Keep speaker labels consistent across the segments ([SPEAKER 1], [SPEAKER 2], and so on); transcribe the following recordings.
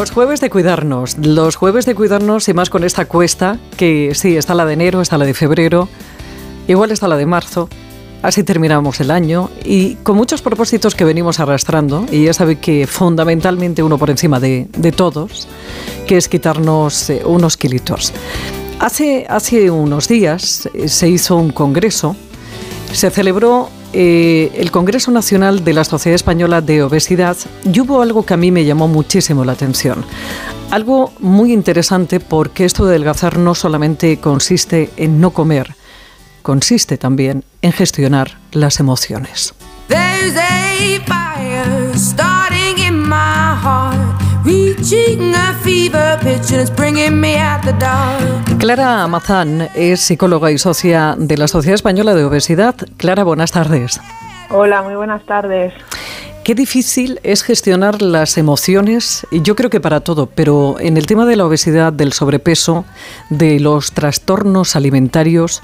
[SPEAKER 1] Los jueves de cuidarnos, los jueves de cuidarnos y más con esta cuesta, que sí, está la de enero, está la de febrero, igual está la de marzo, así terminamos el año y con muchos propósitos que venimos arrastrando, y ya sabe que fundamentalmente uno por encima de, todos, que es quitarnos eh, unos kilitos. Hace, hace unos días eh, se hizo un congreso, se celebró eh, el Congreso Nacional de la Sociedad Española de Obesidad y hubo algo que a mí me llamó muchísimo la atención. Algo muy interesante porque esto de adelgazar no solamente consiste en no comer, consiste también en gestionar las emociones. Clara Mazán es psicóloga y socia de la Sociedad Española de Obesidad. Clara, buenas tardes.
[SPEAKER 2] Hola, muy buenas tardes.
[SPEAKER 1] Qué difícil es gestionar las emociones, y yo creo que para todo, pero en el tema de la obesidad, del sobrepeso, de los trastornos alimentarios,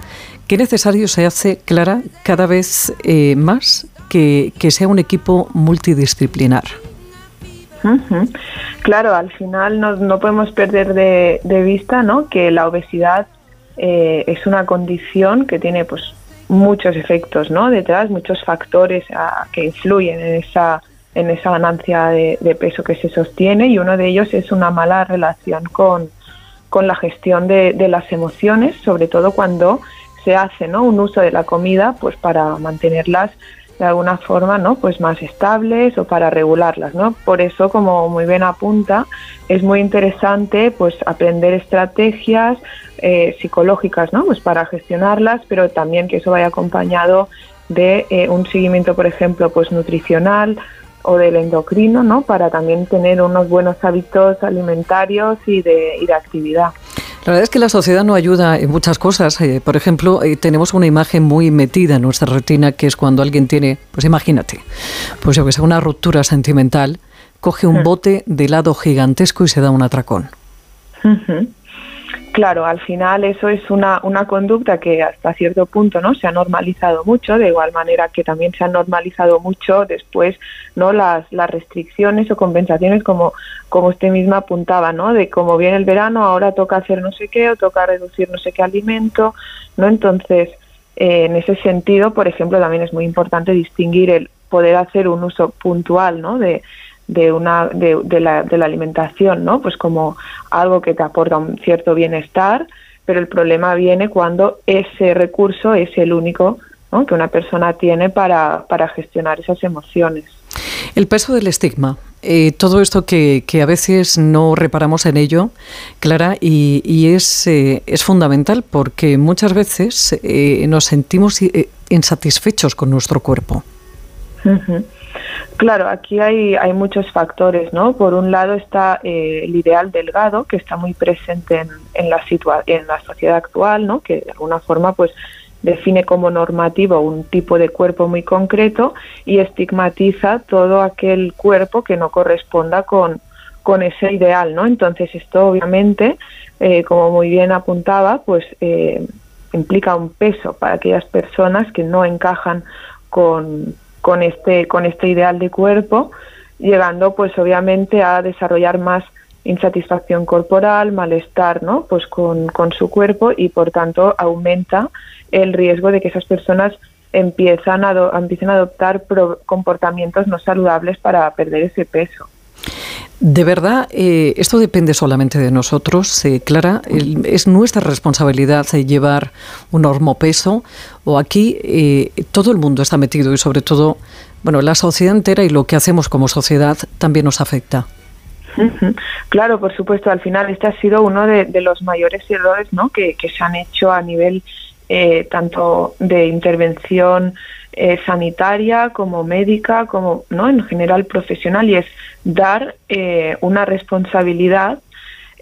[SPEAKER 1] qué necesario se hace, Clara, cada vez eh, más que sea un equipo multidisciplinar.
[SPEAKER 2] Claro, al final no, no podemos perder de, vista ¿no? que la obesidad eh, es una condición que tiene pues muchos efectos ¿no? detrás, muchos factores que influyen en esa, en esa ganancia de, peso que se sostiene y uno de ellos es una mala relación con, con la gestión de, de, las emociones, sobre todo cuando se hace ¿no? un uso de la comida pues para mantenerlas de alguna forma no pues más estables o para regularlas no por eso como muy bien apunta es muy interesante pues aprender estrategias eh, psicológicas no pues para gestionarlas pero también que eso vaya acompañado de eh, un seguimiento por ejemplo pues nutricional o del endocrino no para también tener unos buenos hábitos alimentarios y de, y de actividad
[SPEAKER 1] la verdad es que la sociedad no ayuda en muchas cosas. Eh, por ejemplo, eh, tenemos una imagen muy metida en nuestra rutina que es cuando alguien tiene, pues imagínate, pues yo que sé, una ruptura sentimental, coge un bote de helado gigantesco y se da un atracón.
[SPEAKER 2] Claro, al final eso es una, una conducta que hasta cierto punto no se ha normalizado mucho, de igual manera que también se han normalizado mucho después no las, las restricciones o compensaciones como, como usted misma apuntaba, ¿no? De cómo viene el verano, ahora toca hacer no sé qué o toca reducir no sé qué alimento, ¿no? Entonces, eh, en ese sentido, por ejemplo, también es muy importante distinguir el poder hacer un uso puntual, ¿no? De, de una de, de, la, de la alimentación no pues como algo que te aporta un cierto bienestar pero el problema viene cuando ese recurso es el único que una persona tiene para, para gestionar esas emociones.
[SPEAKER 1] El peso del estigma eh, todo esto que, que, a veces no reparamos en ello, Clara, y, y es, eh, es fundamental porque muchas veces eh, nos sentimos insatisfechos con nuestro cuerpo.
[SPEAKER 2] Claro, aquí hay, hay muchos factores, ¿no? Por un lado está eh, el ideal delgado, que está muy presente en, la en la sociedad actual, ¿no? Que de alguna forma, pues, define como normativo un tipo de cuerpo muy concreto y estigmatiza todo aquel cuerpo que no corresponda con, con ese ideal, ¿no? Entonces esto obviamente, eh, como muy bien apuntaba, pues eh, implica un peso para aquellas personas que no encajan con, con este, con este ideal de cuerpo, llegando pues obviamente a desarrollar más insatisfacción corporal, malestar, ¿no? Pues con, su cuerpo y por tanto aumenta el riesgo de que esas personas empiezan a, empiecen a adoptar comportamientos no saludables para perder ese peso.
[SPEAKER 1] De verdad, eh, esto depende solamente de nosotros, eh, Clara. es nuestra responsabilidad eh, llevar un hormopeso o aquí todo el mundo está metido y sobre todo, bueno, la sociedad entera y lo que hacemos como sociedad también nos afecta.
[SPEAKER 2] Claro, por supuesto. Al final este ha sido uno de, los mayores errores ¿no? que, que, se han hecho a nivel tanto de intervención eh, sanitaria, como médica, como no en general profesional, y es dar eh, una responsabilidad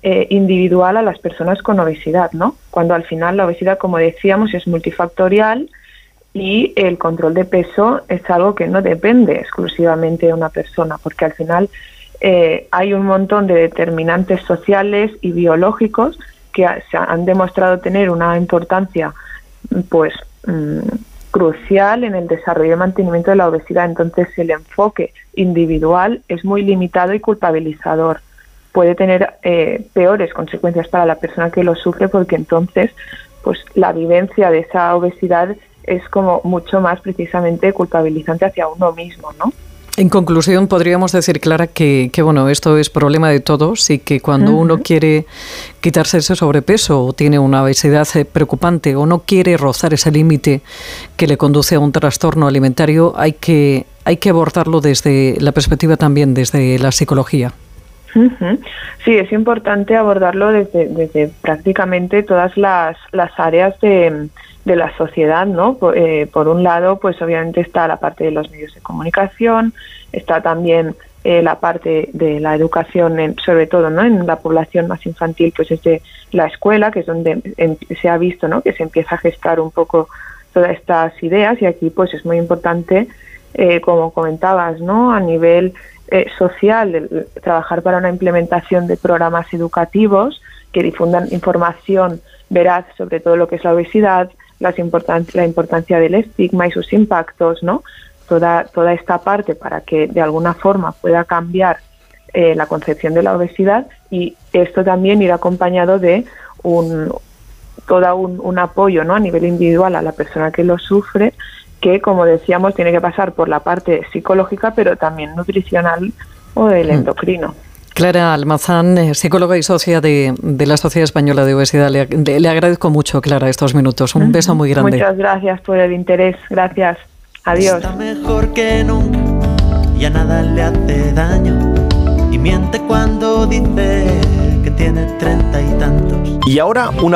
[SPEAKER 2] eh, individual a las personas con obesidad, ¿no? Cuando al final la obesidad, como decíamos, es multifactorial y el control de peso es algo que no depende exclusivamente de una persona, porque al final hay un montón de determinantes sociales y biológicos que se han demostrado tener una importancia, pues mm, crucial en el desarrollo y mantenimiento de la obesidad. Entonces, el enfoque individual es muy limitado y culpabilizador. puede tener eh, peores consecuencias para la persona que lo sufre porque entonces pues la vivencia de esa obesidad es como mucho más precisamente culpabilizante hacia uno mismo, ¿no?
[SPEAKER 1] En conclusión, podríamos decir, Clara, que, bueno, esto es problema de todos y que cuando uno quiere quitarse ese sobrepeso o tiene una obesidad eh, preocupante o no quiere rozar ese límite que le conduce a un trastorno alimentario, hay que, hay que abordarlo desde la perspectiva también, desde la psicología.
[SPEAKER 2] Sí, es importante abordarlo desde, prácticamente todas las, las áreas de, de la sociedad, ¿no? Por, eh, por, un lado, pues obviamente está la parte de los medios de comunicación, está también eh, la parte de la educación, sobre todo, ¿no? En la población más infantil, pues es de la escuela, que es donde se ha visto, ¿no? Que se empieza a gestar un poco todas estas ideas y aquí, pues es muy importante, eh, como comentabas, ¿no? A nivel eh, social, trabajar para una implementación de programas educativos que difundan información veraz sobre todo lo que es la obesidad, las la importancia del estigma y sus impactos, ¿no? Toda, toda esta parte para que de alguna forma pueda cambiar eh, la concepción de la obesidad y esto también ir acompañado de un todo un, un, apoyo ¿no? a nivel individual a la persona que lo sufre que, como decíamos, tiene que pasar por la parte psicológica, pero también nutricional o del mm. endocrino.
[SPEAKER 1] Clara Almazán, eh, psicóloga y socia de, la Sociedad Española de Obesidad. Le, agradezco mucho, Clara, estos minutos. Un beso muy grande.
[SPEAKER 2] Muchas gracias por el interés. Gracias. Adiós.
[SPEAKER 3] Está mejor que nunca y a nada le hace daño. Y miente cuando dice que tiene treinta y tantos.
[SPEAKER 4] Y ahora una